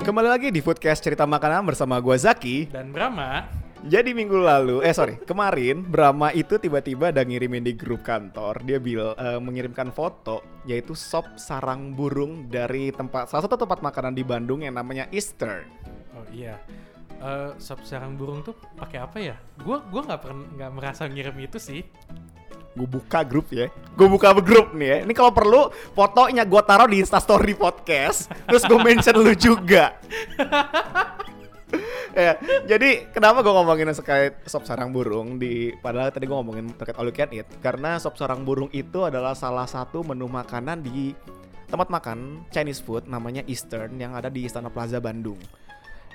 Kembali lagi di Foodcast Cerita Makanan bersama gua Zaki. Dan Brahma, Jadi minggu lalu, eh sorry, kemarin Brahma itu tiba-tiba ada ngirimin di grup kantor. Dia bil eh, mengirimkan foto yaitu sop sarang burung dari tempat salah satu tempat makanan di Bandung yang namanya Eastern. oh iya, Eh sop sarang burung tuh pakai apa ya? Gua gua nggak pernah nggak merasa ngirim itu sih. Gue buka grup ya. Gue buka grup nih ya. Ini kalau perlu fotonya gue taruh di Instastory podcast. terus gue mention lu juga. ya, jadi kenapa gue ngomongin terkait sop sarang burung di padahal tadi gue ngomongin terkait all you can eat karena sop sarang burung itu adalah salah satu menu makanan di tempat makan Chinese food namanya Eastern yang ada di Istana Plaza Bandung.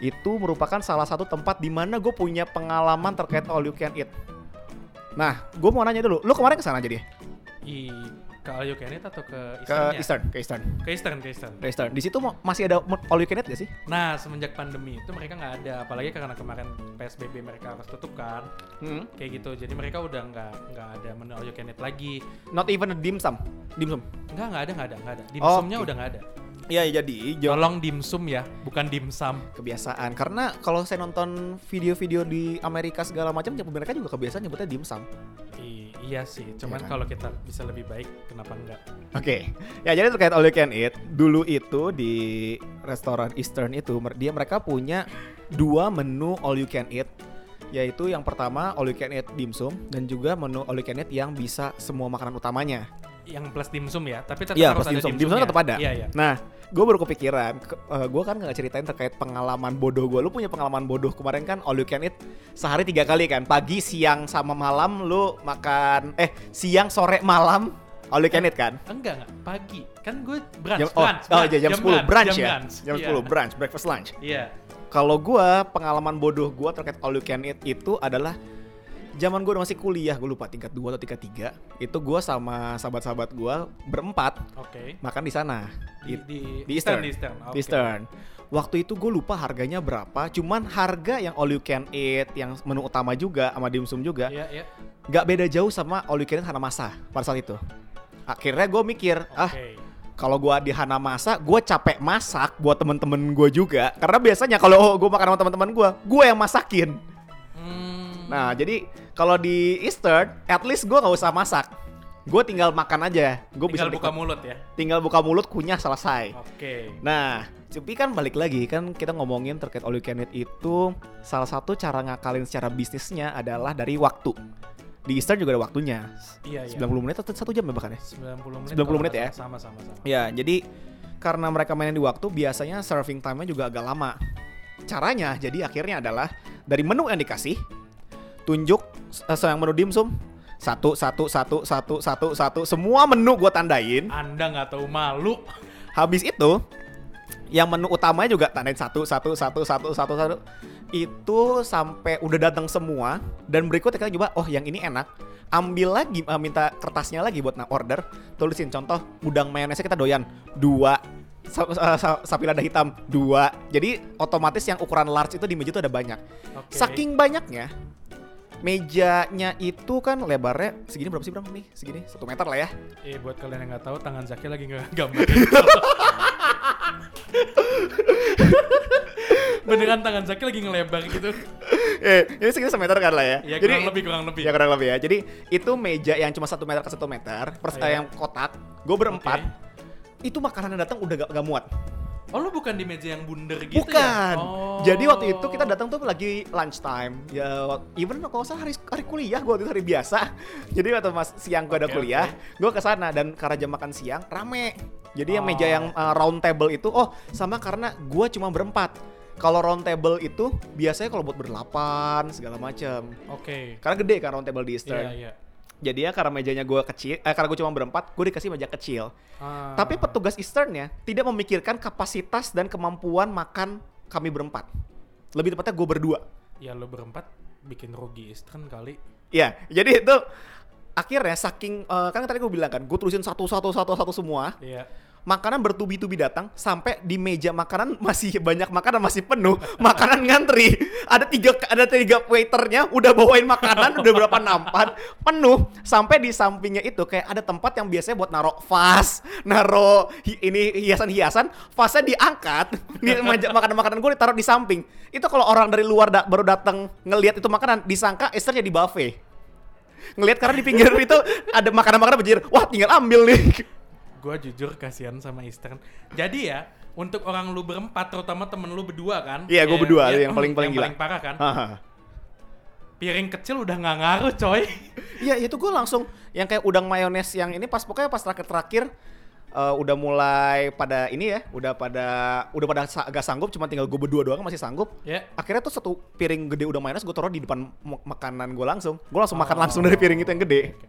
Itu merupakan salah satu tempat di mana gue punya pengalaman terkait all you can eat. Nah, gue mau nanya dulu, lu kemarin ke sana jadi I ke All You Can Eat atau ke ke Eastern? Eastern, ke Eastern, Ke Eastern, ke Eastern. ke Eastern. Di situ masih ada all you can eat gak sih? Nah, semenjak pandemi itu mereka nggak ada, apalagi karena kemarin PSBB mereka harus tutup kan, Hmm. kayak gitu. Jadi mereka udah nggak nggak ada menu all you can eat lagi. Not even a dim sum, dim sum. Nggak nggak ada nggak ada nggak ada. Oh, Dimsumnya oke. udah nggak ada. Iya, jadi jo- Tolong dimsum ya, bukan dimsum. kebiasaan. Karena kalau saya nonton video-video di Amerika segala macam, ya mereka juga kebiasaan nyebutnya dim sum. I- iya sih, cuman kan? kalau kita bisa lebih baik, kenapa enggak? Oke, ya jadi terkait all you can eat, dulu itu di restoran Eastern itu dia mereka punya dua menu all you can eat, yaitu yang pertama all you can eat dimsum dan juga menu all you can eat yang bisa semua makanan utamanya. Yang plus dimsum ya, tapi tetap Iya, harus plus ada dimsum. Dimsumnya tetap ada. Iya iya. Nah, gue baru kepikiran, gue kan nggak ceritain terkait pengalaman bodoh gue. Lu punya pengalaman bodoh kemarin kan all you can eat sehari tiga kali kan, pagi, siang, sama malam lu makan, eh siang, sore, malam all you can eat kan? Enggak enggak, pagi. Kan gue brunch, Jam, oh, brunch, oh brunch, iya, jam, 10 brunch jam ya? brunch. Jam Iya. 10 brunch, breakfast lunch. Iya. Kalau gua pengalaman bodoh gua terkait all you can eat itu adalah zaman gua masih kuliah, gue lupa tingkat 2 atau tingkat 3. Itu gua sama sahabat-sahabat gua berempat Oke. makan di sana. Di, Di, di, Eastern. Di Eastern. di Eastern. Waktu itu gue lupa harganya berapa, cuman harga yang all you can eat, yang menu utama juga sama dimsum juga, Iya, iya. nggak beda jauh sama all you can eat Hanamasa pada saat itu. Akhirnya gue mikir, ah Oke. kalau gua di Hanamasa, gue capek masak buat temen-temen gue juga. Karena biasanya kalau gue makan sama teman-teman gue, gue yang masakin. Hmm, Nah, jadi kalau di Eastern, at least gue nggak usah masak. Gue tinggal makan aja. Gue bisa buka mulut ya. tinggal buka mulut, kunyah selesai. Oke. Nah, tapi kan balik lagi kan kita ngomongin terkait all you can eat itu salah satu cara ngakalin secara bisnisnya adalah dari waktu. Di Eastern juga ada waktunya. Iya, iya. 90 menit atau satu jam ya bahkan ya? 90 menit. 90 menit ya? Sama sama sama. Ya, jadi karena mereka mainin di waktu, biasanya serving time-nya juga agak lama. Caranya jadi akhirnya adalah dari menu yang dikasih, tunjuk uh, yang menu dimsum, satu, satu, satu, satu, satu, satu, semua menu gue tandain. Anda nggak tahu malu. Habis itu, yang menu utamanya juga tandain satu, satu, satu, satu, satu, satu. Itu sampai udah datang semua dan berikutnya kita coba, oh yang ini enak. Ambil lagi, uh, minta kertasnya lagi buat na- order. Tulisin contoh, udang mayonesnya kita doyan dua. Sa- sa- sa- sapi lada hitam dua. Jadi otomatis yang ukuran large itu di meja itu ada banyak. Oke. Saking banyaknya, mejanya itu kan lebarnya segini berapa sih bang nih? Segini satu meter lah ya. Eh buat kalian yang nggak tahu tangan Zaki lagi ngegambar. Beneran tangan Zaki lagi ngelebar gitu. eh, ini segini semeter kan lah ya. Ya kurang lebih kurang lebih. Ya kurang lebih ya. Jadi itu meja yang cuma satu meter ke satu meter, pers Iya. yang kotak, gue berempat. Oke. Itu makanan yang datang udah gak, gak muat. Oh lu bukan di meja yang bundar gitu Bukan. ya? Oh. Jadi waktu itu kita datang tuh lagi lunch time. Ya, even kalau salah hari hari kuliah waktu itu hari biasa. Jadi waktu mas siang gue ada Oke, kuliah, gue ke sana dan karena jam makan siang rame. Jadi yang Oh. meja yang uh, round table itu, oh sama karena gue cuma berempat. Kalau round table itu biasanya kalau buat berdelapan segala macam. Oke. Karena gede kan round table di Iya Eastern. iya. Jadi ya karena mejanya gue kecil, eh, karena gue cuma berempat, gue dikasih meja kecil. Ah. Tapi petugas Easternnya tidak memikirkan kapasitas dan kemampuan makan kami berempat. Lebih tepatnya gue berdua. ya lo berempat bikin rugi Eastern kali. Ya, jadi itu akhirnya saking eh, kan tadi gue bilang kan, gue tulisin satu satu satu satu semua. Iya. Makanan bertubi-tubi datang sampai di meja makanan masih banyak makanan masih penuh, makanan ngantri. Ada tiga ada tiga waiternya udah bawain makanan udah berapa nampan penuh sampai di sampingnya itu kayak ada tempat yang biasanya buat naro vas, naro hi- ini hiasan-hiasan, vasnya diangkat, di makanan-makanan gue ditaruh di samping. Itu kalau orang dari luar da- baru datang ngelihat itu makanan disangka esternya di buffet. Ngelihat karena di pinggir itu ada makanan-makanan berjejer, wah tinggal ambil nih. Gue jujur kasihan sama Eastern. Jadi ya, untuk orang lu berempat, terutama temen lu berdua kan? Iya, gua Ya, berdua, ya, yang paling- paling yang gila. paling parah kan? Piring kecil udah nggak ngaruh coy. Iya itu gue langsung yang kayak udang mayones yang ini pas pokoknya pas terakhir-terakhir eh, udah mulai pada ini ya, udah pada udah pada sa- agak sanggup, cuma tinggal gue berdua doang masih sanggup. Ya. Akhirnya tuh satu piring gede udang mayones gue taruh di depan makanan gue langsung. Gue langsung makan Oh, langsung dari piring itu yang gede. oke.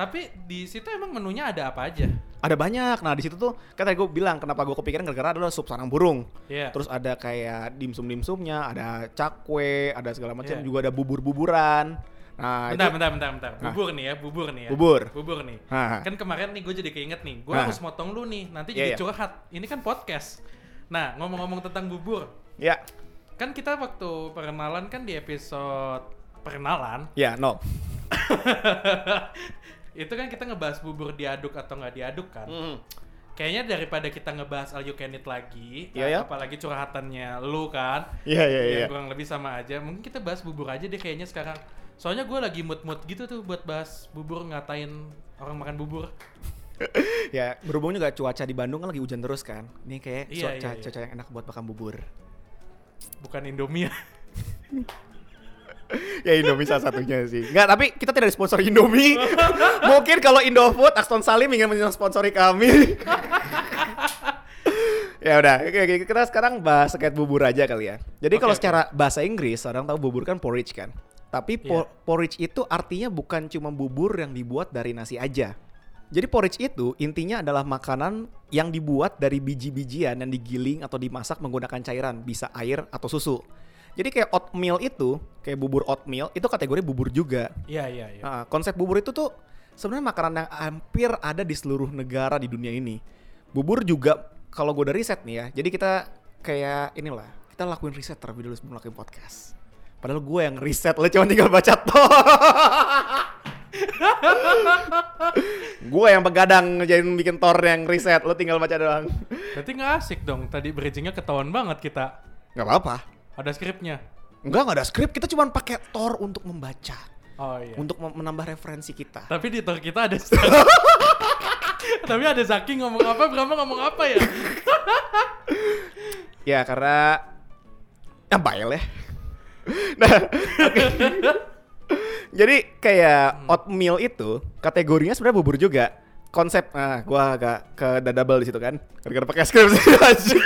Tapi di situ emang menunya ada apa aja? Ada banyak. Nah di situ tuh kan tadi gue bilang kenapa gue kepikiran gara-gara adalah sup sarang burung. Iya. Terus ada kayak dimsum-dimsumnya, ada cakwe, ada segala macam. Iya. Juga ada bubur-buburan. Nah bentar, itu bentar, bentar, bentar. Nah. Bubur nih ya, bubur nih ya. Bubur. Bubur nih. Hah. Kan kemarin nih gue jadi keinget nih, gue Hah. harus motong lu nih, nanti Iya, jadi iya. curhat. Ini kan podcast. Nah, ngomong-ngomong tentang bubur, ya, kan kita waktu perkenalan kan di episode perkenalan, ya no. itu kan kita ngebahas bubur diaduk atau nggak diaduk kan. Mm. Kayaknya daripada kita ngebahas all you can eat lagi, Iya, ya. apalagi curhatannya lu kan, Iya iya yang iya. kurang lebih sama aja. Mungkin kita bahas bubur aja deh kayaknya sekarang. Soalnya gue lagi mood-mood gitu tuh buat bahas bubur ngatain orang makan bubur. Ya, berhubung juga cuaca di Bandung kan lagi hujan terus kan. Ini kayak Iya, cuaca, iya, iya. cuaca yang enak buat makan bubur. Bukan Indomie. ya Indomie salah satunya sih. Enggak, tapi kita tidak sponsor Indomie. Mungkin kalau Indofood, Aston Salim ingin mensponsori kami. ya udah, oke, oke, kita sekarang bahas terkait bubur aja kali ya. Jadi Oke, kalau oke. secara bahasa Inggris, orang tahu bubur kan porridge kan. Tapi Iya. porridge itu artinya bukan cuma bubur yang dibuat dari nasi aja. Jadi porridge itu intinya adalah makanan yang dibuat dari biji-bijian yang digiling atau dimasak menggunakan cairan, bisa air atau susu. Jadi kayak oatmeal itu, kayak bubur oatmeal, itu kategori bubur juga. Iya, iya, iya. Nah, konsep bubur itu tuh sebenarnya makanan yang hampir ada di seluruh negara di dunia ini. Bubur juga kalau gue udah riset nih ya, jadi kita kayak inilah, kita lakuin riset terlebih dulu sebelum lakuin podcast. Padahal gue yang riset, lo cuma tinggal baca toh. gue yang begadang ngejain bikin tor yang riset, lo tinggal baca doang. Berarti nggak asik dong. Tadi bridgingnya ketahuan banget kita. Gak apa-apa. Ada skripnya. Enggak, nggak ada skrip. Kita cuma pakai tor untuk membaca, Oh iya. untuk menambah referensi kita. Tapi di tor kita ada Tapi ada Zaki ngomong apa, Brahma ngomong apa ya? Ya karena ya bayel ya. nah. Jadi kayak oatmeal itu kategorinya sebenarnya bubur juga. Konsep nah gua agak ke dadabel di situ kan. Gara-gara pakai skrip sih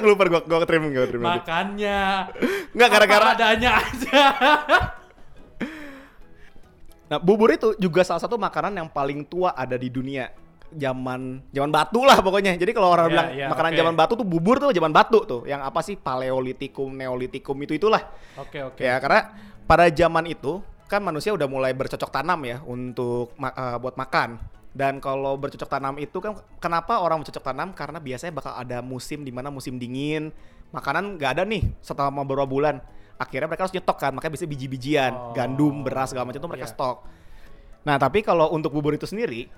masuk lupa gua gua terima gua terima. Makannya. Enggak gara-gara Apa adanya aja. Nah, bubur itu juga salah satu makanan yang paling tua ada di dunia. Zaman zaman batu lah pokoknya. Jadi kalau orang Ya, bilang ya, makanan oke. zaman batu tuh bubur tuh zaman batu tuh. Yang apa sih paleolitikum, neolitikum itu itulah. Oke, oke. Ya karena pada zaman itu kan manusia udah mulai bercocok tanam ya untuk eh, buat makan. Dan kalau bercocok tanam itu kan kenapa orang bercocok tanam? Karena biasanya bakal ada musim di mana musim dingin, makanan nggak ada nih selama beberapa bulan. Akhirnya mereka harus nyetok kan, makanya biasanya biji-bijian, Oh, gandum, beras segala macam itu mereka iya. stok. Nah tapi kalau untuk bubur itu sendiri,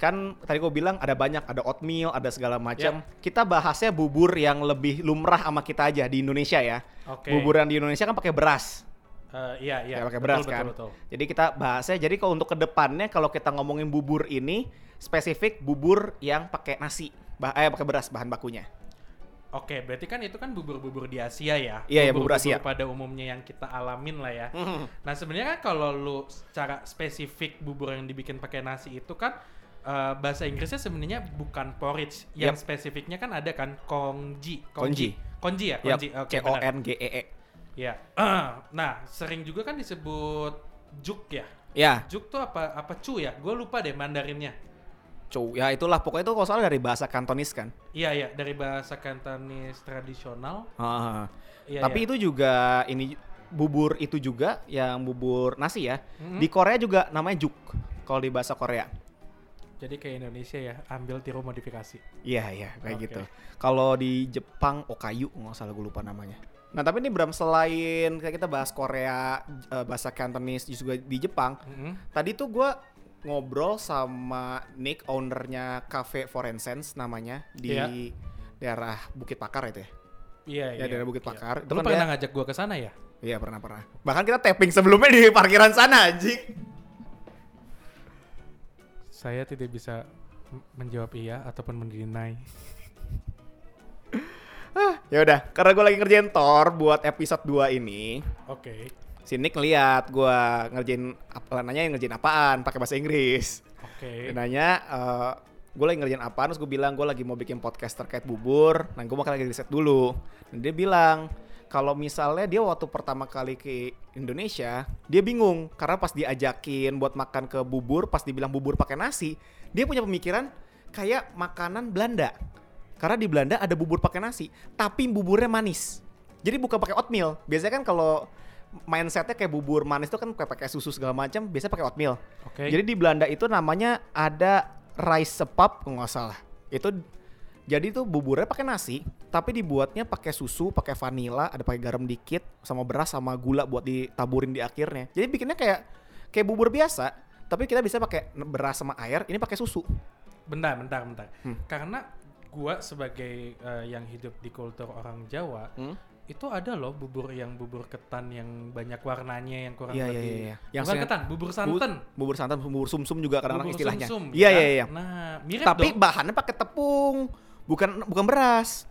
kan tadi gue bilang ada banyak, ada oatmeal, ada segala macam. Ya. Kita bahasnya bubur yang lebih lumrah sama kita aja di Indonesia ya. Oke. Bubur yang di Indonesia kan pakai beras. Eh, iya, iya. Ya, pakai Betul, beras betul, kan. Betul, Jadi kita bahasnya jadi kalau untuk ke depannya kalau kita ngomongin bubur ini spesifik bubur yang pakai nasi, bah eh pakai beras bahan bakunya. Oke, berarti kan itu kan bubur-bubur di Asia ya. Iya, ya, bubur Asia. pada umumnya yang kita alamin lah ya. Hmm. Nah sebenarnya kan kalau lu secara spesifik bubur yang dibikin pakai nasi itu kan eh, bahasa Inggrisnya sebenarnya bukan porridge. Yang Yap. spesifiknya kan ada kan kongji. Konji. Konji ya, Yap, konji. Oke, C O. N G E E. Ya. nah sering juga kan disebut juk ya. Ya, Juk tuh apa apa cu ya? Gue lupa deh Mandarinnya. cu. Ya itulah pokoknya itu kalau salah dari bahasa Kantonis kan. Iya iya dari bahasa Kantonis tradisional. Ah, Iya, Tapi iya. itu juga ini bubur itu juga yang bubur nasi ya. Mhm. Di Korea juga namanya juk kalau di bahasa Korea. Jadi kayak Indonesia ya, ambil tiru modifikasi. Iya iya kayak Oke. gitu. Kalau di Jepang okayu nggak salah gue lupa namanya. Nah tapi ini Bram selain kayak kita bahas Korea, eh, bahasa Cantonese juga di Jepang. Mhm. Tadi tuh gue ngobrol sama Nick, ownernya Cafe Forensens namanya di Iya. daerah Bukit Pakar itu ya. Iya Ya, daerah Bukit iya. Pakar. Itu Lu kan pernah dia- ngajak gua ke sana ya? Iya pernah pernah. Bahkan kita tapping sebelumnya di parkiran sana anjing. Saya tidak bisa menjawab iya ataupun mendinai. Ya udah, karena gue lagi ngerjain Thor buat episode 2 ini. Oke. Si Nick ngeliat gue ngerjain apa nanya ngerjain apaan pakai bahasa Inggris. Oke. Dia nanya gue lagi ngerjain apaan terus gue bilang gue lagi mau bikin podcast terkait bubur. Nah gue makanya lagi riset dulu. Dan dia bilang kalau misalnya dia waktu pertama kali ke Indonesia dia bingung karena pas diajakin buat makan ke bubur pas dibilang bubur pakai nasi dia punya pemikiran kayak makanan Belanda. Karena di Belanda ada bubur pakai nasi, tapi buburnya manis. Jadi bukan pakai oatmeal. Biasanya kan kalau mindsetnya kayak bubur manis itu kan kayak pakai susu segala macam, biasanya pakai oatmeal. Oke. Jadi di Belanda itu namanya ada rice sepap kalau nggak salah. Itu jadi tuh buburnya pakai nasi, tapi dibuatnya pakai susu, pakai vanila, ada pakai garam dikit, sama beras sama gula buat ditaburin di akhirnya. Jadi bikinnya kayak kayak bubur biasa, tapi kita bisa pakai beras sama air, ini pakai susu. Bentar, bentar, bentar. Hmm. Karena gua sebagai eh, yang hidup di kultur orang Jawa, Hmm? itu ada loh bubur yang bubur ketan yang banyak warnanya yang kurang Iya, iya, lebih. iya, iya. Yang Bukan ketan, bubur santan. Bu- bubur santan, bubur sumsum juga kadang-kadang istilahnya. sumsum, Iya, kan? iya, iya. Nah, mirip Tapi dong. bahannya pakai tepung, bukan bukan beras.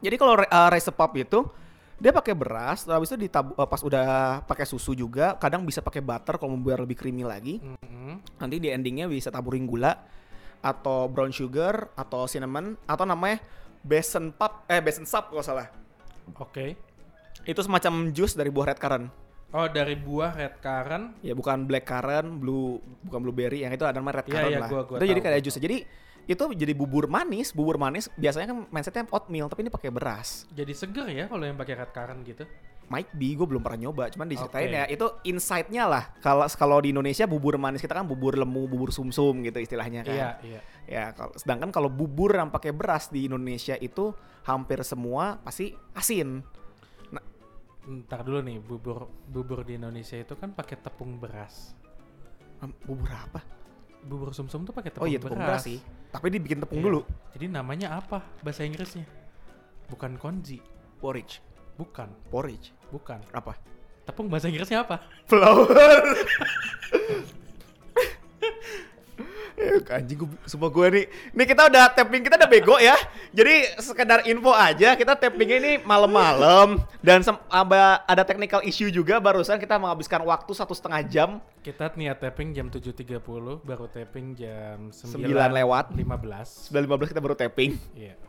Jadi kalau re- uh, rice pop itu dia pakai beras, habis itu ditabu, uh, pas udah pakai susu juga, kadang bisa pakai butter kalau mau biar lebih creamy lagi. Mhm. Nanti di endingnya bisa taburin gula atau brown sugar atau cinnamon atau namanya besan pop eh besan sap kalau salah. Oke. Itu semacam jus dari buah red currant. Oh, dari buah red currant. Ya bukan black currant, blue bukan blueberry, yang itu ada namanya red Iya, currant iya, lah. gua- gua itu jadi tahu. kayak jus. Jadi itu jadi bubur manis, bubur manis biasanya kan mindsetnya oatmeal tapi ini pakai beras. Jadi seger ya kalau yang pakai red currant gitu. Might be, gue belum pernah nyoba, cuman diceritain Oke. ya itu insight-nya lah. Kalau kalau di Indonesia bubur manis kita kan bubur lemu, bubur sumsum gitu istilahnya kan. Iya, iya. Ya, kalau sedangkan kalau bubur yang pakai beras di Indonesia itu hampir semua pasti asin. Ntar dulu nih, bubur bubur di Indonesia itu kan pakai tepung beras. Bubur apa? Bubur sumsum tuh pakai oh tepung iya tepung beras sih. Tapi dibikin tepung Iya. dulu. Jadi namanya apa bahasa Inggrisnya? Bukan konji, Porridge. Bukan, Porridge. bukan. Apa? Tepung bahasa Inggrisnya apa? Flower. Eh, anjing gue semua gue nih. Nih kita udah tapping kita udah bego ya. Jadi sekedar info aja kita tappingnya ini malam-malam dan ada ada technical issue juga barusan kita menghabiskan waktu satu setengah jam Kita niat tapping jam 7.30, baru tapping jam 9, Sembilan lewat. 15. 9.15 kita baru tapping. Iya.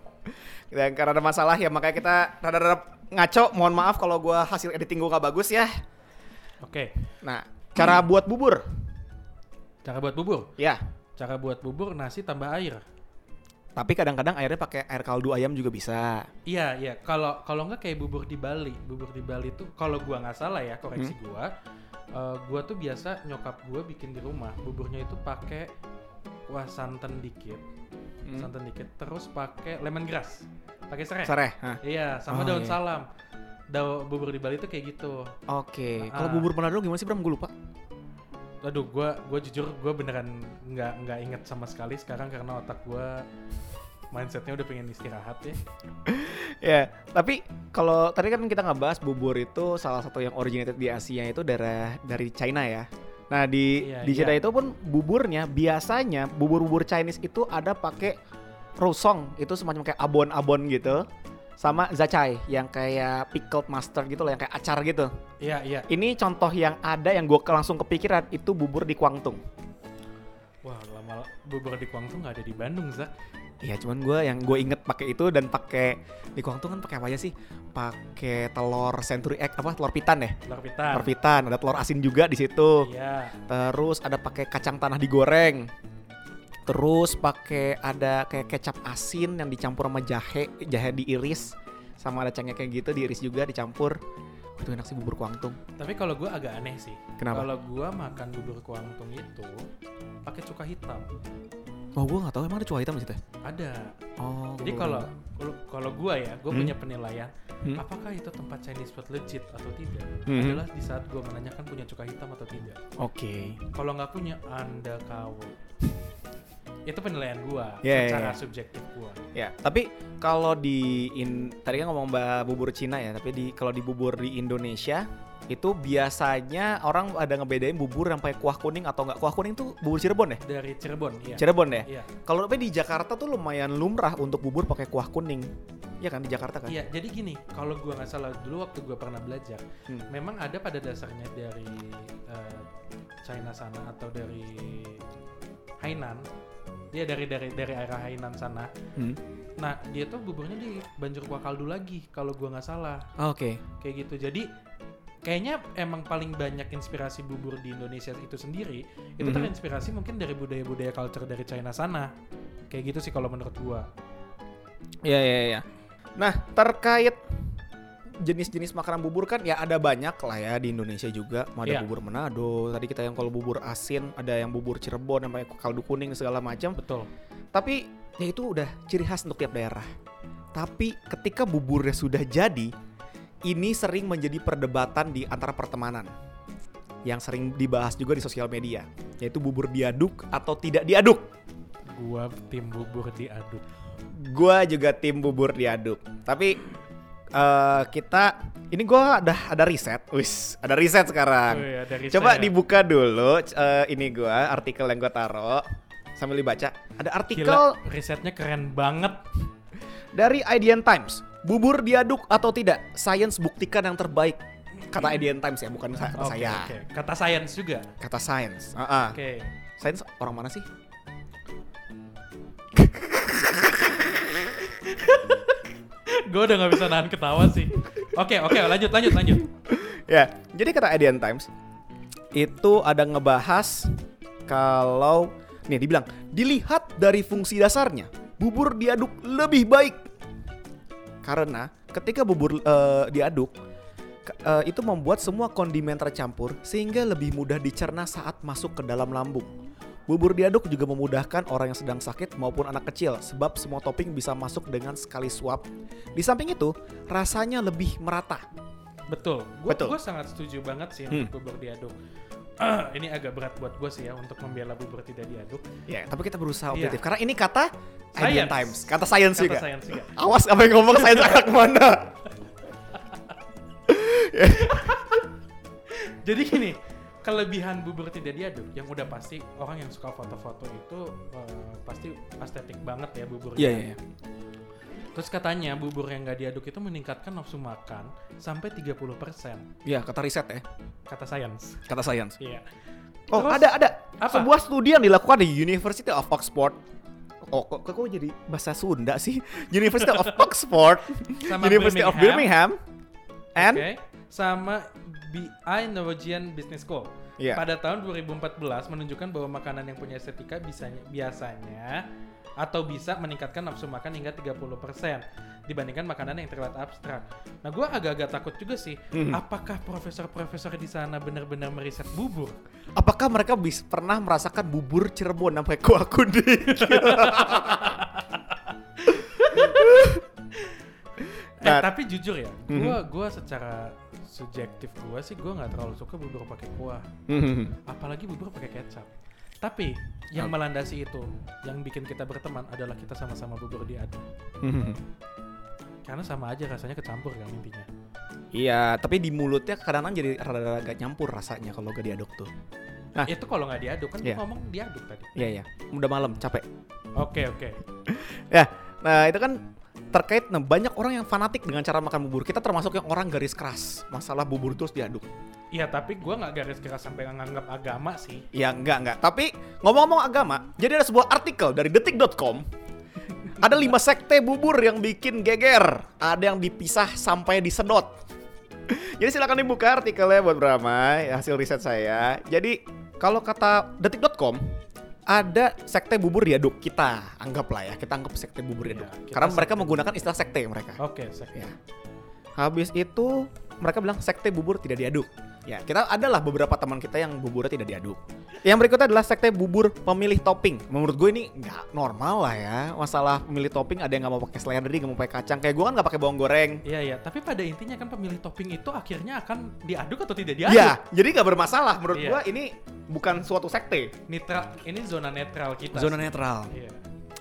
Dan karena ada masalah ya makanya kita rada-rada ngaco. Mohon maaf kalau gua hasil editing gua gak bagus ya. Oke, Nah, cara buat bubur. cara buat bubur. Ya, Cara buat bubur nasi tambah air. tapi kadang-kadang airnya pakai air kaldu ayam juga bisa. Iya, iya. Kalau kalau nggak kayak bubur di Bali. Bubur di Bali tuh kalau gua nggak salah ya, koreksi gua. eh, gua tuh biasa nyokap gua bikin di rumah. Buburnya itu pakai kuah santan dikit. Hmm. Santan dikit terus pakai lemongrass. Pakai serai. Hah. Iya, sama Oh, daun iya. salam. Daun bubur di Bali tuh kayak gitu. Oke, Ah. kalau bubur Manado gimana sih Bram? Gue lupa. Aduh, gua gua jujur gua beneran nggak nggak inget sama sekali sekarang karena otak gua mindsetnya udah pengen istirahat ya. Ya, tapi kalau tadi kan kita ngebahas bubur itu salah satu yang originated di Asia itu dari dari China ya. Nah di Iya, di China iya. itu pun buburnya biasanya bubur-bubur Chinese itu ada pakai rosong itu semacam kayak abon-abon gitu, sama zacai yang kayak pickled mustard gitu loh yang kayak acar gitu. Iya, iya. Ini contoh yang ada yang gue langsung kepikiran itu bubur di Kwangtung. Wah, lama bubur di Kuangtung nggak ada di Bandung, Zak. Iya, cuman gue yang gue inget pakai itu dan pakai di Kuangtung kan pakai apa aja sih? Pakai telur century egg apa telur pitan ya? Telur pitan. Telur pitan, ada telur asin juga di situ. Iya. Terus ada pakai kacang tanah digoreng. Terus pakai ada kayak kecap asin yang dicampur sama jahe, jahe diiris sama ada cengkeh kayak gitu diiris juga dicampur. Itu enak sih bubur Kuangtung. Tapi kalau gua agak aneh sih. Kenapa? Kalau gua makan bubur Kuangtung itu pakai cuka hitam. Oh, gue nggak tahu emang ada cuka hitam di situ. ya? Ada. Oh. Jadi kalau kalau- gua ya, gua Hmm. punya penilaian Hmm. apakah itu tempat Chinese food legit atau tidak Hmm. adalah di saat gua menanyakan punya cuka hitam atau tidak. Oke. Kalau nggak punya, anda KW. itu penilaian gua Iya, iya, secara iya. subjektif gua. Ya, tapi kalau di in, tadi kan ngomong mbak bubur Cina ya, tapi di kalau di bubur di Indonesia itu biasanya orang ada ngebedain bubur yang pakai kuah kuning atau enggak. Kuah kuning tuh bubur Cirebon ya? Dari Cirebon, iya. Cirebon ya? Iya. Kalau tapi di Jakarta tuh lumayan lumrah untuk bubur pakai kuah kuning. Iya kan di Jakarta kan? Iya, jadi gini, kalau gua nggak salah dulu waktu gua pernah belajar, Hmm. memang ada pada dasarnya dari eh, China sana atau dari Hainan, dia dari dari dari area Hainan sana. Hmm. Nah, dia tuh buburnya di banjur kuah kaldu lagi, kalau gua nggak salah, Oke. kayak gitu. Jadi kayaknya emang paling banyak inspirasi bubur di Indonesia itu sendiri itu Mhm. terinspirasi mungkin dari budaya-budaya culture dari China sana. Kayak gitu sih kalau menurut gua. Iya iya iya. Nah, terkait jenis-jenis makanan bubur kan ya ada banyak lah ya di Indonesia juga. Mau Ada Iya. bubur Manado, tadi kita yang kalau bubur asin, ada yang bubur Cirebon yang pakai kaldu kuning segala macam. Betul. Tapi ya itu udah ciri khas untuk tiap daerah. Tapi ketika buburnya sudah jadi, ini sering menjadi perdebatan di antara pertemanan. Yang sering dibahas juga di sosial media, yaitu bubur diaduk atau tidak diaduk. Gua tim bubur diaduk. Gua juga tim bubur diaduk. Tapi eh, kita ini gua ada ada riset, wis ada riset sekarang. Oh iya, dari Coba saya. dibuka dulu eh, ini gua artikel yang gua taro sambil dibaca. Ada artikel Gila, risetnya keren banget. dari IDN Times. Bubur diaduk atau tidak? Science buktikan yang terbaik. Kata IDN Times ya, bukan kata Oke, saya. oke. Kata science juga. Kata science. Ah, ah. Oke. Science orang mana sih? Gue udah nggak bisa nahan ketawa sih. Oke, oke, lanjut, lanjut, lanjut. Ya, jadi kata IDN Times itu ada ngebahas kalau nih dibilang dilihat dari fungsi dasarnya, bubur diaduk lebih baik. Karena ketika bubur eh, diaduk eh, itu membuat semua kondimen tercampur sehingga lebih mudah dicerna saat masuk ke dalam lambung. Bubur diaduk juga memudahkan orang yang sedang sakit maupun anak kecil sebab semua topping bisa masuk dengan sekali suap. Di samping itu, rasanya lebih merata. Betul. Gue Betul. gue sangat setuju banget sih Hmm. untuk bubur diaduk. Ah, ini agak berat buat gue sih ya untuk membela bubur tidak diaduk. Ya, tapi kita berusaha Iya. objektif karena ini kata Science. Times, kata science Kata juga. science juga. Awas apa yang ngomong science arah ke mana? Jadi gini, kelebihan bubur tidak diaduk yang udah pasti orang yang suka foto-foto itu eh, pasti estetik banget ya buburnya. Iya, iya, iya. Terus katanya bubur yang nggak diaduk itu meningkatkan nafsu makan sampai 30% Iya, kata riset ya, kata science. kata science. Iya. Oh, Terus, ada ada apa? sebuah studi yang dilakukan di University of Oxford. Oh, kok, kok, kok jadi bahasa Sunda sih? University of Oxford, Sama University of Birmingham, and Oke, sama BI Norwegian Business School. Iya. Pada tahun 2014 menunjukkan bahwa makanan yang punya estetika bisanya, biasanya atau bisa meningkatkan nafsu makan hingga 30% dibandingkan makanan yang terlihat abstrak. Nah, gua agak-agak takut juga sih. Mhm. Apakah profesor-profesor di sana benar-benar meriset bubur? apakah mereka bis, pernah merasakan bubur Cirebon sampai kuah kuning? Eh, Nah, tapi jujur ya, Mhm. gua gua secara subjektif gua sih gua nggak terlalu suka bubur pakai kuah. Mhm. apalagi bubur pakai kecap. Tapi yang melandasi itu, yang bikin kita berteman adalah kita sama-sama bubur diaduk. Karena sama aja rasanya kecampur kan intinya. Iya, tapi di mulutnya kadang-kadang jadi rada-rada agak nyampur rasanya kalau gak diaduk tuh. Nah. Itu kalau nggak diaduk kan gua ngomong diaduk tadi. Iya, iya. Udah malam, capek. Oke oke. Ya, nah itu kan terkait nah, banyak orang yang fanatik dengan cara makan bubur. Kita termasuk yang orang garis keras masalah bubur terus diaduk. Iya tapi gue nggak garis keras sampai nganggap agama sih. Ya enggak enggak. Tapi ngomong-ngomong agama, jadi ada sebuah artikel dari detik.com. Ada lima sekte bubur yang bikin geger. Ada yang dipisah sampai disedot. Jadi silakan dibuka artikelnya buat Brahma, hasil riset saya. Jadi kalau kata detik.com ada sekte bubur diaduk kita anggaplah ya kita anggap sekte bubur diaduk Iya, kita karena mereka sekte. menggunakan istilah sekte mereka Oke, sek- Ya. Habis itu mereka bilang sekte bubur tidak diaduk. Ya, kita adalah beberapa teman kita yang buburnya tidak diaduk. Yang berikutnya adalah sekte bubur pemilih topping. Menurut gue ini nggak normal lah ya. Masalah pemilih topping ada yang nggak mau pakai seledri, nggak mau pakai kacang. Kayak gue kan nggak pakai bawang goreng. Iya iya, tapi pada intinya kan pemilih topping itu akhirnya akan diaduk atau tidak diaduk? Ya, jadi nggak bermasalah. Menurut Iya. gue ini bukan suatu sekte. Netral, ini zona netral kita. Zona netral. Iya.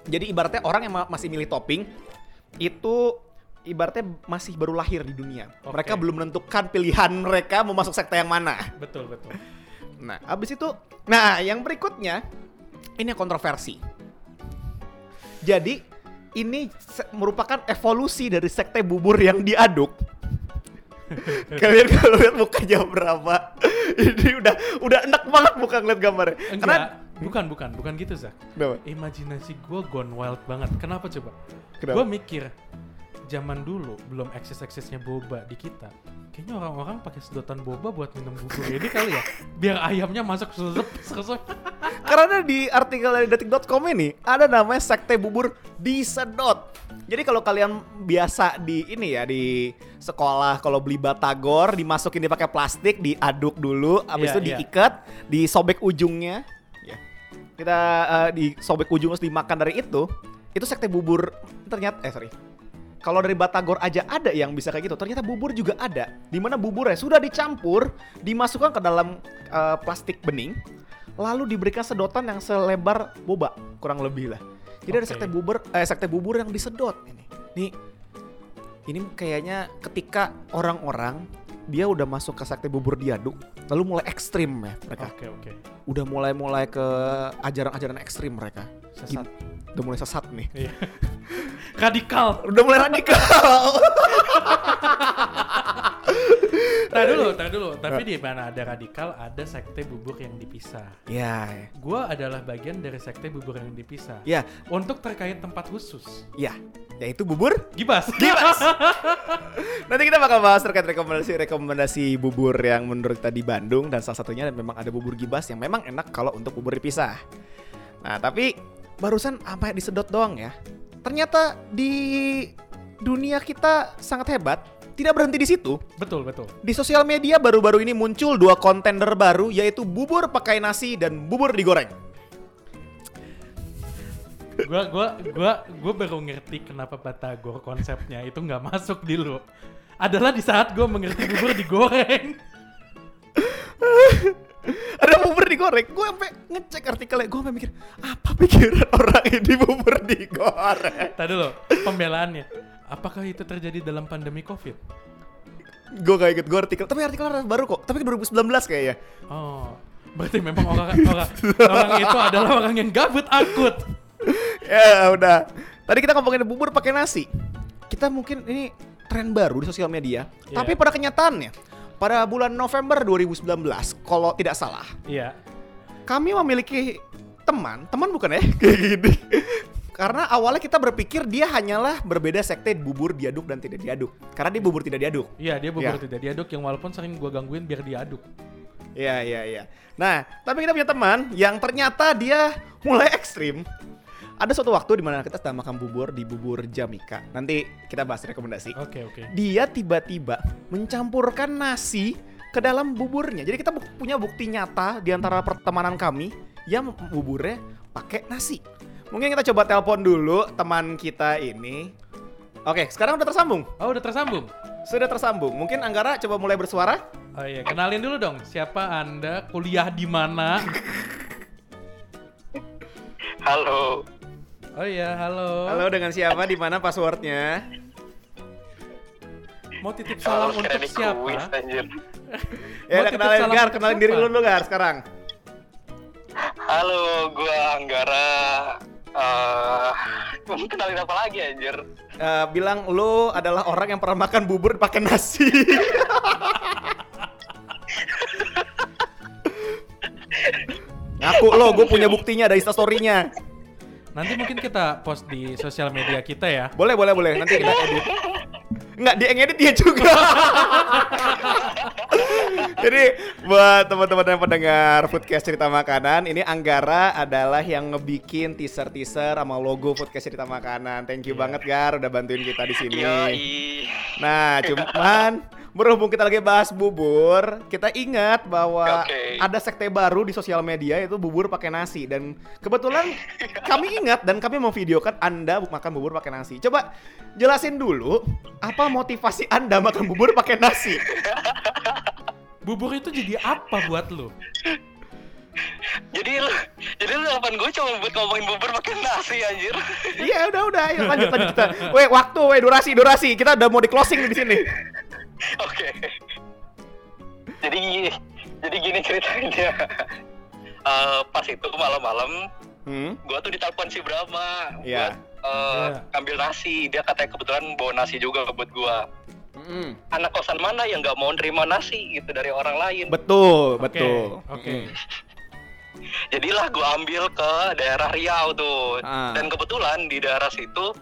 Jadi ibaratnya orang yang ma- masih milih topping itu ibaratnya masih baru lahir di dunia. Oke. Mereka belum menentukan pilihan mereka mau masuk sekte yang mana. Betul betul. Nah, abis itu, nah yang berikutnya ini kontroversi. Jadi ini merupakan evolusi dari sekte bubur yang diaduk. Kalian kalau lihat mukanya berapa, ini udah udah enak banget muka ngeliat gambarnya. Enggak, bukan bukan bukan gitu Zak. Kenapa? Imajinasi gue gone wild banget. Kenapa coba? Gue mikir zaman dulu belum eksis-eksisnya boba di kita. Kayaknya orang-orang pakai sedotan boba buat minum bubur ini kali ya. Biar ayamnya masuk susep susep. Karena di artikel dari detik.com ini ada namanya sekte bubur disedot. Jadi kalau kalian biasa di ini ya di sekolah kalau beli batagor dimasukin dia pakai plastik diaduk dulu, habis Iya, itu iya. diikat, disobek ujungnya. Ya. Kita eh, disobek ujung terus dimakan dari itu. Itu sekte bubur ternyata eh sorry. Kalau dari batagor aja ada yang bisa kayak gitu. Ternyata bubur juga ada. Di mana buburnya sudah dicampur, dimasukkan ke dalam eh, plastik bening, lalu diberikan sedotan yang selebar boba kurang lebih lah. Jadi ada Oke. sekte bubur, eh, sekte bubur yang disedot ini. Nih, ini kayaknya ketika orang-orang dia udah masuk ke sekte bubur diaduk, lalu mulai ekstrim ya mereka. Oke oke. Udah mulai-mulai ke ajaran-ajaran ekstrim mereka. Sesat. Udah mulai sesat nih. Iya. Radikal. Udah mulai radikal. Tar dulu, tar dulu. Tapi di mana ada radikal, ada sekte bubur yang dipisah. ya, Gua adalah bagian dari sekte bubur yang dipisah. ya, Untuk terkait tempat khusus. ya, yaitu bubur Gibas. Gibas. Nanti kita bakal bahas terkait rekomendasi-rekomendasi bubur yang menurut kita di Bandung dan salah satunya memang ada bubur gibas yang memang enak kalau untuk bubur dipisah. Nah, tapi barusan apa yang disedot doang ya. Ternyata di dunia kita sangat hebat. Tidak berhenti di situ. betul, betul. Di sosial media baru-baru ini muncul dua kontender baru yaitu bubur pakai nasi dan bubur digoreng. Gua gua gua gua baru ngerti kenapa Batagor konsepnya itu nggak masuk di lu. Adalah di saat gua mengerti bubur digoreng. Ada bubur digoreng. Gue sampai ngecek artikelnya. Gue sampai mikir apa pikiran orang ini bubur digoreng. Tadi dulu pembelaannya. Apakah itu terjadi dalam pandemi Covid? gue gak ikut gue artikel tapi artikel baru kok tapi 2019 kayaknya Oh, berarti memang orang orang orang itu adalah orang yang gabut akut. ya udah tadi kita ngomongin bubur pakai nasi kita mungkin ini tren baru di sosial media Iya. tapi pada kenyataannya pada bulan November 2019 kalau tidak salah Iya. kami memiliki teman teman bukan ya kayak gini karena awalnya kita berpikir dia hanyalah berbeda sekte bubur diaduk dan tidak diaduk karena dia bubur tidak diaduk Iya, dia bubur Iya. tidak diaduk yang walaupun sering gua gangguin biar diaduk. Iya iya iya. Nah, tapi kita punya teman yang ternyata dia mulai ekstrim. Ada suatu waktu di mana kita sedang makan bubur di bubur Jamika. Nanti kita bahas rekomendasi. Oke, oke. Dia tiba-tiba mencampurkan nasi ke dalam buburnya. Jadi kita bu- punya bukti nyata di antara pertemanan kami yang buburnya pakai nasi. Mungkin kita coba telepon dulu teman kita ini. Oke, sekarang udah tersambung. Oh, udah tersambung. Sudah tersambung. Mungkin Anggara coba mulai bersuara. Oh iya, kenalin dulu dong. Siapa Anda? Kuliah di mana? Halo, Oh iya, halo. Halo, dengan siapa? Di mana passwordnya? Mau titip salam halo, untuk siapa? Kuis, ya, udah kenalin Gar, kenalin diri lu dulu Gar sekarang. Halo, gua Anggara. Eh, uh, kenalin apa lagi anjir? Uh, bilang lu adalah orang yang pernah makan bubur pakai nasi. Ngaku lo, gue punya buktinya ada instastorynya. Nanti mungkin kita post di sosial media kita ya. Boleh, boleh, boleh. Nanti kita edit. Enggak, dia yang edit dia juga. Jadi buat teman-teman yang pendengar Foodcast Cerita Makanan, ini Anggara adalah yang ngebikin teaser-teaser sama logo Foodcast Cerita Makanan. Thank you Iya. banget Gar udah bantuin kita di sini. Yoi. Nah, cuman berhubung kita lagi bahas bubur, kita ingat bahwa Oke. ada sekte baru di sosial media itu bubur pakai nasi dan kebetulan kami ingat dan kami memvideokan Anda bu- makan bubur pakai nasi. Coba jelasin dulu apa motivasi Anda makan bubur pakai nasi? Bubur itu jadi apa buat lu? Jadi lu, jadi lu telepon gue cuma buat ngomongin bubur pakai nasi anjir. Iya, udah udah, ayo lanjut lanjut kita. Weh, waktu, weh durasi, durasi. Kita udah mau di closing di sini. Oke. Jadi jadi gini ceritanya. Eh, pas itu malam-malam Hmm. gua tuh ditelepon si Brahma Iya. buat eh, Iya. ngambil nasi. Dia katanya kebetulan bawa nasi juga buat gua. Mm-mm. Anak kosan mana yang nggak mau nerima nasi gitu dari orang lain. Betul, betul. Oke. Mm-mm. Jadilah gua ambil ke daerah Riau tuh. Ah. Dan kebetulan di daerah situ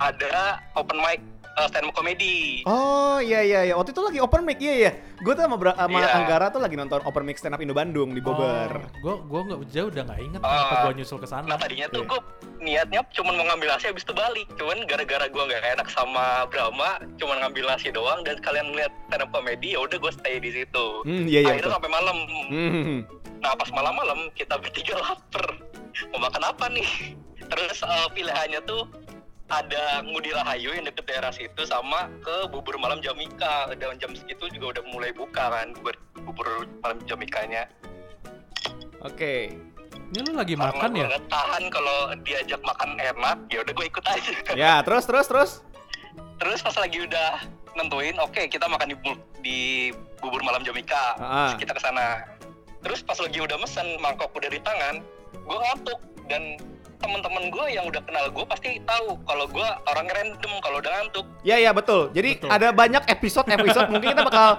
ada open mic eh, stand up comedy. Oh iya iya iya. Waktu itu lagi open mic iya iya. Gue tuh sama, Bra- sama Iya. Anggara tuh lagi nonton open mic stand up Indo Bandung di Bogor. Gue gue nggak jauh udah nggak inget Ah. kenapa gue nyusul ke sana. Nah tadinya tuh Iya. gue niatnya cuma mau ngambil nasi habis itu balik. Cuman gara-gara gue nggak enak sama Brahma, cuma ngambil nasi doang dan kalian ngeliat stand up comedy, ya udah gue stay di situ. Hmm iya iya. Akhirnya betul. sampai malam. Hmm. Nah pas malam-malam kita bertiga lapar. Mau makan apa nih? Terus eh, pilihannya tuh ada Ngudi Rahayu yang deket daerah situ sama ke bubur malam Jamika. Dan jam segitu juga udah mulai buka kan bubur, bubur malam Jamikanya. Oke. Ini lu lagi Karena makan ya? tahan kalau diajak makan enak, ya udah gue ikut aja. Ya terus terus terus. Terus pas lagi udah nentuin, oke kita makan di, di bubur malam Jamika. Ah. Terus kita ke sana. Terus pas lagi udah mesen mangkok udah di tangan, gue ngantuk dan teman-teman gue yang udah kenal gue pasti tahu kalau gue orang random kalau udah ngantuk. Ya ya betul. Jadi Betul. ada banyak episode-episode mungkin kita bakal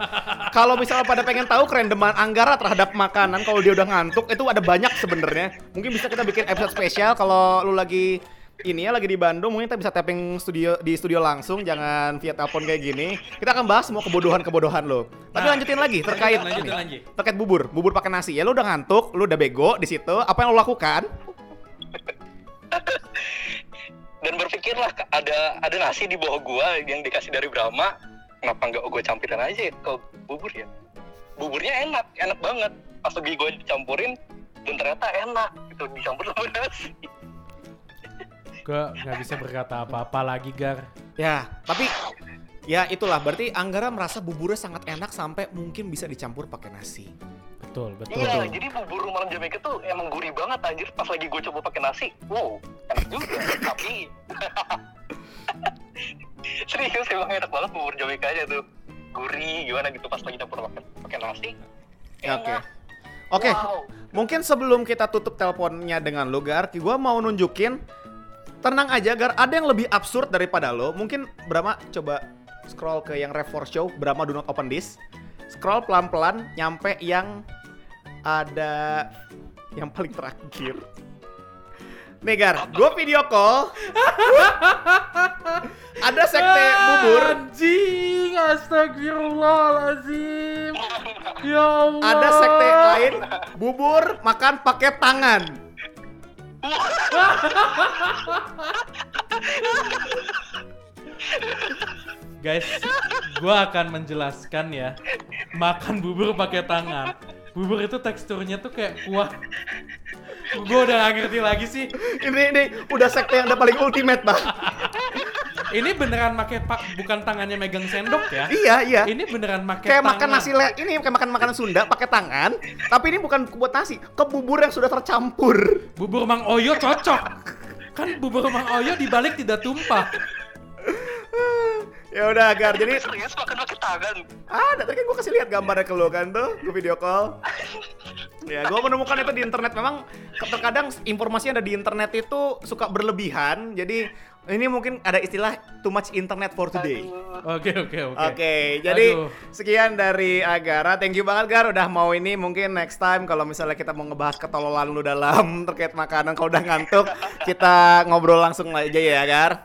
kalau misalnya pada pengen tahu kerendeman Anggara terhadap makanan kalau dia udah ngantuk itu ada banyak sebenarnya. Mungkin bisa kita bikin episode spesial kalau lu lagi ini ya lagi di Bandung mungkin kita bisa tapping studio di studio langsung jangan via telepon kayak gini. Kita akan bahas semua kebodohan-kebodohan lo. Tapi Nah, lanjutin lagi terkait lanjutin, ini. lanjut. Terkait bubur, bubur pakai nasi. Ya lu udah ngantuk, lu udah bego di situ. Apa yang lu lakukan? Dan berpikirlah ada ada nasi di bawah gua yang dikasih dari Brahma, kenapa nggak gue campurin aja ke bubur ya? Buburnya enak, enak banget. Pas lagi gue dicampurin dan ternyata enak itu dicampur sama nasi. Gue nggak bisa berkata apa-apa lagi gar. Ya, tapi ya itulah berarti Anggara merasa buburnya sangat enak sampai mungkin bisa dicampur pakai nasi. Betul betul. Iya, jadi bubur malam Jamaica tuh emang gurih banget anjir. Pas lagi gue coba pakai nasi, wow, enak juga. Tapi serius emang enak banget bubur Jamaica aja tuh. Gurih gimana gitu pas lagi campur pakai pakai nasi. Ya, Oke. Oke, Wow. mungkin sebelum kita tutup teleponnya dengan lo Gar, gue mau nunjukin tenang aja Gar, ada yang lebih absurd daripada lo. Mungkin Brahma coba scroll ke yang 4 Show, Brahma do not open this. Scroll pelan-pelan nyampe yang ada yang paling terakhir. Nih Gar, gue video call. ada sekte bubur. Anjing, astagfirullahaladzim. Ya Allah. Ada sekte lain bubur makan pakai tangan. Guys, gua akan menjelaskan ya. Makan bubur pakai tangan. Bubur itu teksturnya tuh kayak kuah. Gua udah gak ngerti lagi sih. Ini ini udah sekte yang udah paling ultimate, Bang. Ini beneran pakai pak bukan tangannya megang sendok ya? iya, iya. Ini beneran pakai kayak tangan. makan nasi le ini kayak makan makanan Sunda pakai tangan, tapi ini bukan buat nasi, ke bubur yang sudah tercampur. Bubur Mang Oyo cocok. Kan bubur Mang Oyo dibalik tidak tumpah. Ya udah Gar, jadi serius makan pakai tangan. ada tadi kan gue kasih lihat gambarnya ke lo kan tuh, gue video call. Ya, gue menemukan itu di internet. Memang terkadang informasi yang ada di internet itu suka berlebihan. Jadi ini mungkin ada istilah too much internet for today. Oke oke oke. Oke, jadi Aduh. sekian dari Agara. Thank you banget Gar udah mau ini mungkin next time kalau misalnya kita mau ngebahas ketololan lu dalam terkait makanan kalau udah ngantuk kita ngobrol langsung aja ya Gar.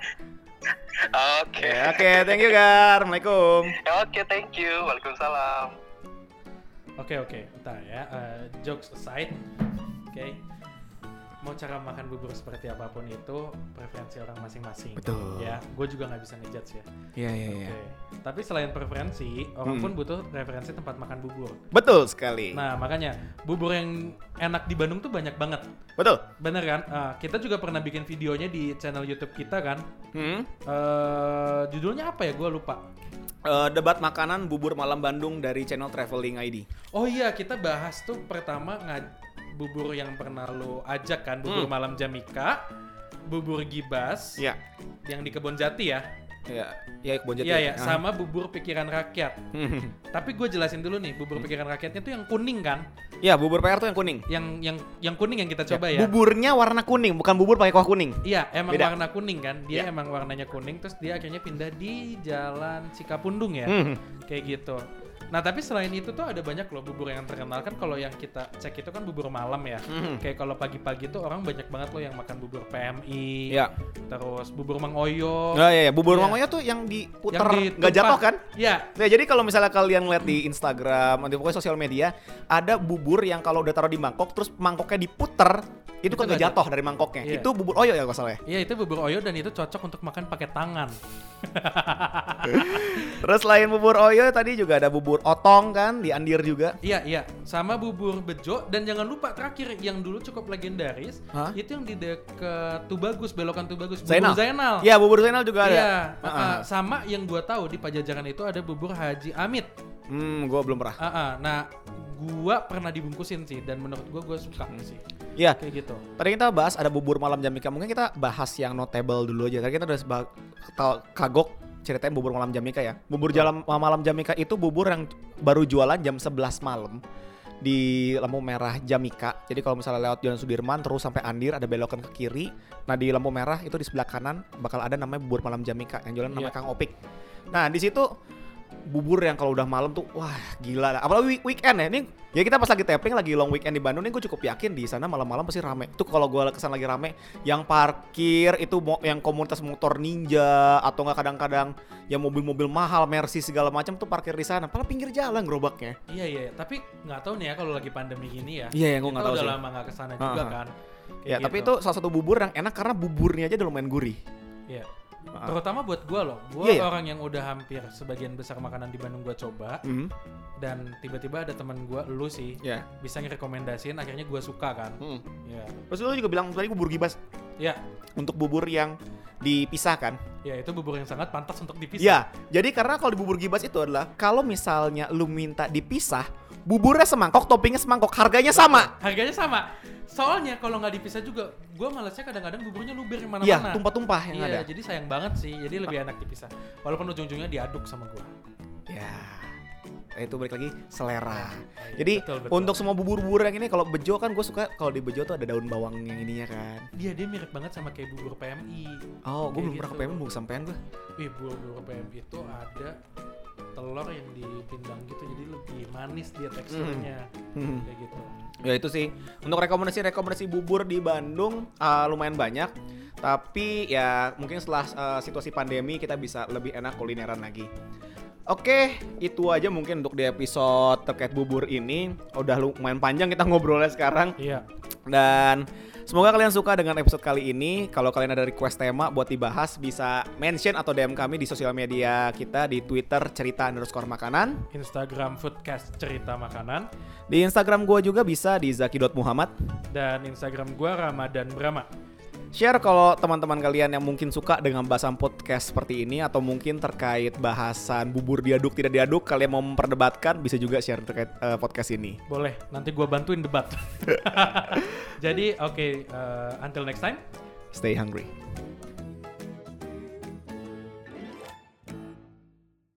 Oke. Oke, oke, thank you Gar. Assalamualaikum. Oke, thank you. Waalaikumsalam. Oke oke, bentar ya. Eh, jokes aside, oke. Mau cara makan bubur seperti apa pun itu preferensi orang masing-masing. Betul. Ya, gue juga nggak bisa ngejudge ya. Iya, iya, Oke. Tapi selain preferensi, orang Hmm. pun butuh referensi tempat makan bubur. Betul sekali. Nah, makanya bubur yang enak di Bandung tuh banyak banget. Betul. Bener kan? Ah, kita juga pernah bikin videonya di channel YouTube kita kan. Hmm. Eh, judulnya apa ya? Gue lupa. Eh, debat makanan bubur malam Bandung dari channel Traveling ID. Oh iya, kita bahas tuh pertama bubur yang pernah lo ajak kan, bubur Hmm. malam Jamika, bubur Gibas, Iya. yang di Kebon Jati ya. Iya, iya kebun jati. Iya ya, Ah. sama bubur pikiran rakyat. Hmm. Tapi gue jelasin dulu nih, bubur pikiran rakyatnya tuh yang kuning kan, Iya, bubur PR tuh yang kuning. yang yang yang kuning yang kita coba ya. Buburnya warna kuning, bukan bubur pakai kuah kuning. Iya, emang Beda. warna kuning kan. Dia Iya. emang warnanya kuning terus dia akhirnya pindah di Jalan Cikapundung ya. Hmm. Kayak gitu. Nah, tapi selain itu tuh ada banyak loh bubur yang terkenal kan kalau yang kita cek itu kan bubur malam ya. Hmm. Kayak kalau pagi-pagi tuh orang banyak banget loh yang makan bubur PMI. Iya. Terus bubur Mang Oyo. Oh iya, iya. bubur Iya. mangonya tuh yang diputer Yang nggak jatuh kan? Iya. Nah, jadi kalau misalnya kalian lihat di Instagram, di pokoknya sosial media, ada bubur yang kalau udah taruh di mangkok, terus mangkoknya diputer, itu, Itu kagak nggak jatuh dari mangkoknya. Iya. Itu bubur oyo ya kalau salah ya. Iya, itu bubur Oyo dan itu cocok untuk makan pakai tangan. Terus selain bubur oyo tadi juga ada bubur otong kan di Andir juga. Iya, iya. Sama bubur bejo dan jangan lupa terakhir yang dulu cukup legendaris, Hah? itu yang di dekat Tubagus, belokan Tubagus, bubur Zainal. Zainal. Iya, bubur Zainal juga ada. Iya, uh-uh. ah. sama yang gua tahu di Pajajaran itu ada bubur Haji Amit. Hmm, gua belum pernah. Uh-uh. Nah, gua pernah dibungkusin sih dan menurut gua gua suka sih. Iya. Kayak gitu. Tadi kita bahas ada bubur malam Jamika. Mungkin kita bahas yang notable dulu aja. Tadi kita udah kagok ceritain bubur malam Jamika ya. Bubur jalan malam Jamika itu bubur yang baru jualan jam 11 malam di lampu merah Jamika. Jadi kalau misalnya lewat Jalan Sudirman terus sampai Andir ada belokan ke kiri. Nah, di lampu merah itu di sebelah kanan bakal ada namanya bubur malam Jamika yang jualan namanya Iya. Kang Opik. Nah, di situ bubur yang kalau udah malam tuh wah gila dah. apalagi week- weekend ya ini ya kita pas lagi tapping lagi long weekend di Bandung nih gue cukup yakin di sana malam-malam pasti rame tuh kalau gue ke sana lagi rame yang parkir itu yang komunitas motor ninja atau nggak kadang-kadang yang mobil-mobil mahal Mercy segala macam tuh parkir di sana padahal pinggir jalan gerobaknya Iya iya, tapi nggak tahu nih ya kalau lagi pandemi gini ya. Iya, gua Kita nggak tahu udah sih. lama nggak ke sana juga Ah, ah. kan. ya Kayak tapi gitu. itu salah satu bubur yang enak karena buburnya aja udah lumayan gurih Iya. Terutama buat gua loh. Gua Iya, iya. orang yang udah hampir sebagian besar makanan di Bandung gua coba Mhm. dan tiba-tiba ada teman gua lu sih ya bisa ngerekomendasiin akhirnya gua suka kan. Mhm. Iya. terus lu juga bilang tadi bubur gibas Ya, untuk bubur yang dipisahkan ya itu bubur yang sangat pantas untuk dipisah. Iya, jadi karena kalau di bubur gibas itu adalah kalau misalnya lu minta dipisah, buburnya semangkok, toppingnya semangkok, harganya sama. Harganya sama. Soalnya kalau nggak dipisah juga, gua malesnya kadang-kadang buburnya luber Iya, mana-mana. tumpah-tumpah yang Iya, ada. jadi sayang banget sih. Jadi lebih enak dipisah. Walaupun ujung-ujungnya diaduk sama gua. Ya, itu balik lagi selera. Iya, Jadi betul, betul. untuk semua bubur-bubur yang ini, kalau bejo kan gue suka kalau di bejo tuh ada daun bawang yang ininya kan. dia dia mirip banget sama kayak bubur PMI. Oh, gue belum pernah ke gitu. PM, belum sampean gue. Wih, bubur PMI itu ada telur yang dipindang gitu jadi lebih manis dia teksturnya. Hmm. Kayak gitu. Ya itu sih. Untuk rekomendasi-rekomendasi bubur di Bandung uh, lumayan banyak. Tapi ya mungkin setelah uh, situasi pandemi kita bisa lebih enak kulineran lagi. Oke, itu aja mungkin untuk di episode terkait bubur ini. Udah lumayan panjang kita ngobrolnya sekarang. Iya. Dan semoga kalian suka dengan episode kali ini. Kalau kalian ada request tema buat dibahas, bisa mention atau DM kami di sosial media kita di Twitter cerita underscore makanan. Instagram Foodcast Cerita Makanan Di Instagram gue juga bisa di zaki.muhammad. dan Instagram gua Ramadan Brahma. Share kalau teman-teman kalian yang mungkin suka dengan bahasan podcast seperti ini atau mungkin terkait bahasan bubur diaduk tidak diaduk kalian mau memperdebatkan bisa juga share terkait eh, podcast ini. Boleh, nanti gua bantuin debat. Jadi, oke, eh, until next time. Stay hungry.